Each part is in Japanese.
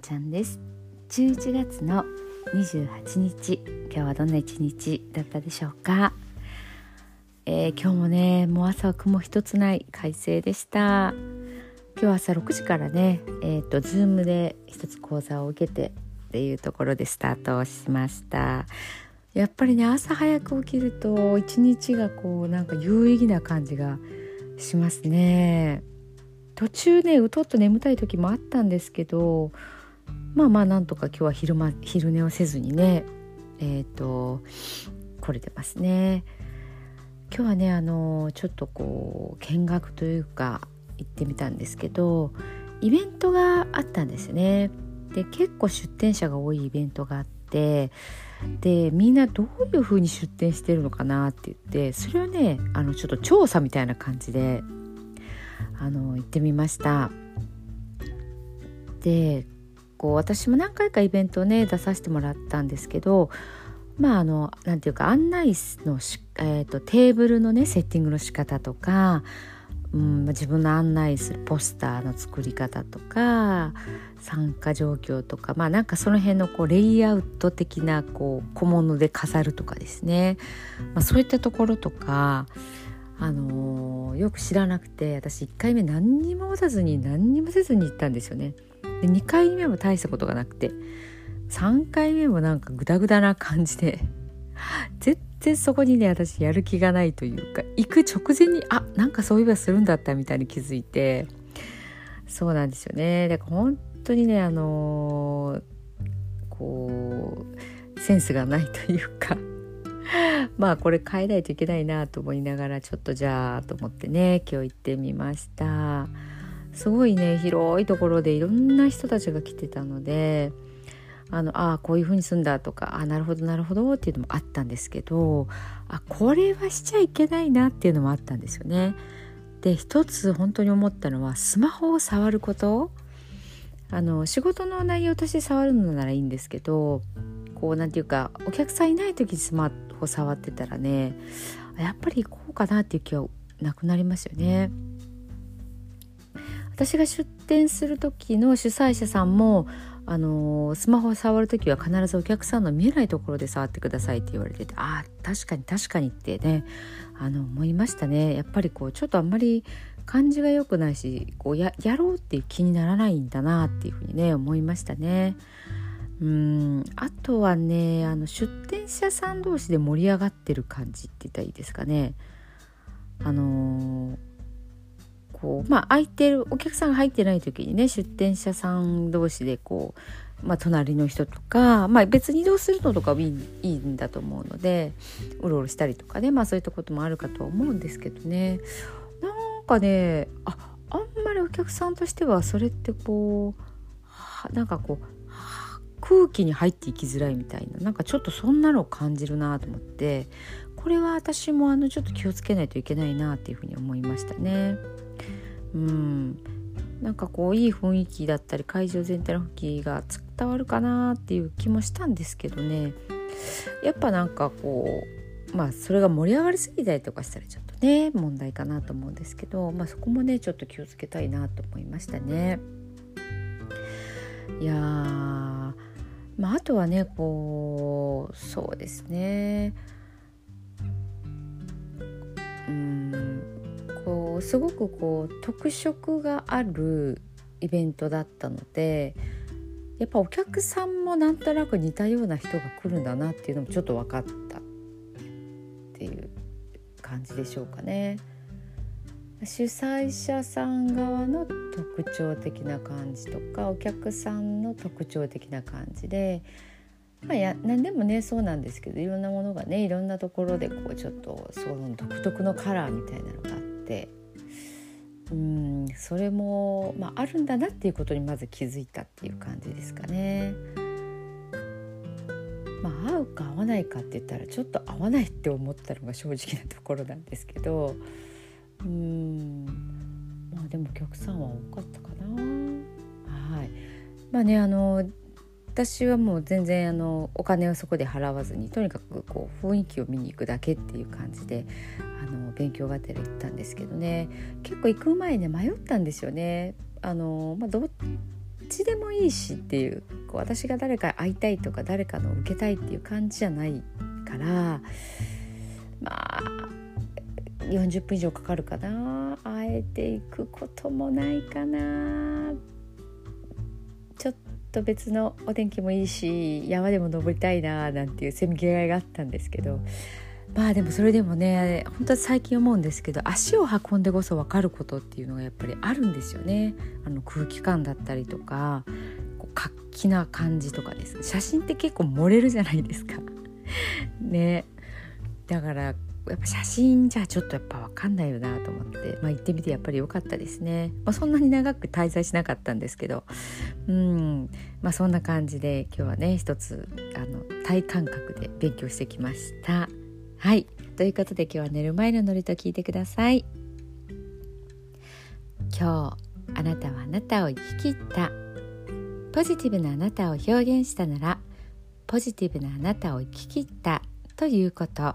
ちゃんです。11月の28日今日はどんな一日だったでしょうか、えー、今日もねもう朝は雲一つない快晴でした。今日朝6時からねえっ、ー、とズームで一つ講座を受けてっていうところでスタートしました。やっぱりね朝早く起きると一日がこうなんか有意義な感じがしますね。途中ねうとっと眠たい時もあったんですけどまあまあなんとか今日は昼,、間昼寝をせずにねえっ、ー、と来れてますね。今日はねあのちょっとこう見学というか行ってみたんですけどイベントがあったんですね。で結構出店者が多いイベントがあってでみんなどういう風に出店してるのかなって言ってそれをねあのちょっと調査みたいな感じであの行ってみましたでこう私も何回かイベントをね出させてもらったんですけどまああの何て言うか案内のしえーと、テーブルのねセッティングの仕方とか、うん、自分の案内するポスターの作り方とか参加状況とかまあなんかその辺のこうレイアウト的なこう小物で飾るとかですね、まあ、そういったところとかあのー、よく知らなくて私1回目何にも持たずに何にもせずに行ったんですよね。で2回目も大したことがなくて3回目もなんかグダグダな感じで全然そこにね私やる気がないというか行く直前にあなんかそういえばするんだったみたいに気づいてそうなんですよね。だから本当にねあのー、こうセンスがないというか まあこれ変えないといけないなと思いながらちょっとじゃあと思ってね今日行ってみました。すごいね広いところでいろんな人たちが来てたのであのあこういう風にすんだとかあなるほどなるほどっていうのもあったんですけどあこれはしちゃいけないなっていうのもあったんですよね。で一つ本当に思ったのはスマホを触ることあの仕事の内容として触るのならいいんですけどこう何て言うかお客さんいない時にスマホ触ってたらねやっぱりこうかなっていう気はなくなりますよね。私が出店する時の主催者さんもあのスマホを触る時は必ずお客さんの見えないところで触ってくださいって言われててああ確かに確かにってねあの思いましたねやっぱりこうちょっとあんまり感じが良くないしこうやろうっていう気にならないんだなっていうふうにね思いましたね。うんあとはねあの出店者さん同士で盛り上がってる感じって言ったらいいですかね。あのー、こうまあ空いてるお客さんが入ってない時にね出店者さん同士でこう、まあ、隣の人とか、まあ、別に移動するのとかいいいんだと思うのでうろうろしたりとかね、まあ、そういったこともあるかと思うんですけどね。なんかねああんまりお客さんとしてはそれってこうなんかこう空気に入っていきづらいみたいななんかちょっとそんなのを感じるなと思ってこれは私もあのちょっと気をつけないといけないなっていうふうに思いましたね。うんなんかこういい雰囲気だったり会場全体の雰囲気が伝わるかなっていう気もしたんですけどねやっぱなんかこうまあそれが盛り上がりすぎたりとかしたらちょっとね問題かなと思うんですけど、まあ、そこもねちょっと気をつけたいなと思いましたね。いやまあ、あとはねこうそうですねすごくこう特色があるイベントだったのでやっぱお客さんもなんとなく似たような人が来るんだなっていうのもちょっと分かったっていう感じでしょうかね。主催者さん側の特徴的な感じとかお客さんの特徴的な感じで、まあ、や何でもねそうなんですけどいろんなものがねいろんなところでこうちょっとその独特のカラーみたいなのがあってうんそれも、まあ、あるんだなっていうことにまず気づいたっていう感じですかね。まあ、合うか合わないかって言ったらちょっと合わないって思ったのが正直なところなんですけど。うんまあでもお客さんは多かったかな。はい。まあねあの私はもう全然あのお金をそこで払わずにとにかくこう雰囲気を見に行くだけっていう感じであの勉強がてら行ったんですけどね。結構行く前ね迷ったんですよね。あのまあ、どっちでもいいしっていうこう私が誰か会いたいとか誰かの受けたいっていう感じじゃないからまあ40分以上かかるかな。会えていくこともないかな。ちょっと別のお天気もいいし山でも登りたいななんていうせめぎ合いがあったんですけどまあでもそれでもね本当は最近思うんですけど足を運んでこそ分かることっていうのがやっぱりあるんですよね。あの空気感だったりとかこう活気な感じとかです。写真って結構漏れるじゃないですか。ね。だからやっぱ写真じゃちょっとやっぱ分かんないよなと思って、まあ、行ってみてやっぱり良かったですね、まあ、そんなに長く滞在しなかったんですけど。うん。まあそんな感じで今日はね一つあの体感覚で勉強してきました。はい。ということで今日は寝る前のノリと聞いてください。今日あなたはあなたを生き切った。ポジティブなあなたを表現したならポジティブなあなたを生き切ったということ。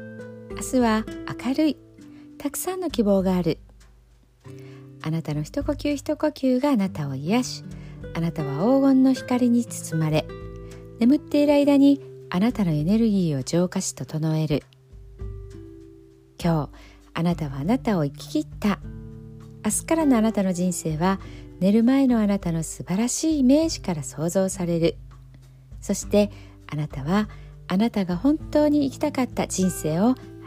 明日は明るい。たくさんの希望がある。あなたの一呼吸一呼吸があなたを癒しあなたは黄金の光に包まれ眠っている間にあなたのエネルギーを浄化し整える。今日あなたはあなたを生き切った。明日からのあなたの人生は寝る前のあなたの素晴らしいイメージから想像される。そしてあなたはあなたが本当に生きたかった人生を